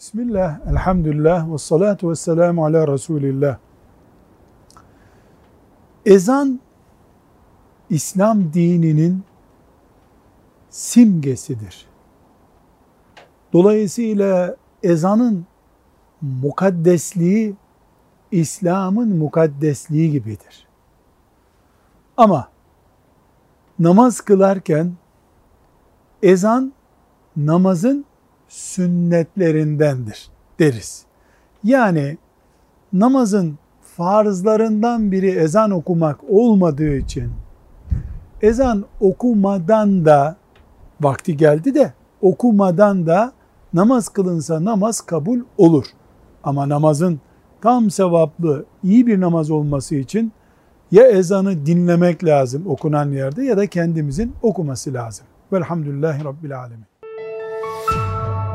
Bismillah, elhamdülillah ve salatu ve selamu ala Resulillah. Ezan, İslam dininin simgesidir. Dolayısıyla ezanın mukaddesliği, İslam'ın mukaddesliği gibidir. Ama namaz kılarken ezan namazın sünnetlerindendir deriz. Yani namazın farzlarından biri ezan okumak olmadığı için ezan okumadan da vakti geldi de okumadan da namaz kılınsa namaz kabul olur. Ama namazın tam sevaplı, iyi bir namaz olması için ya ezanı dinlemek lazım okunan yerde ya da kendimizin okuması lazım. Velhamdülillahi Rabbil Alemin. Música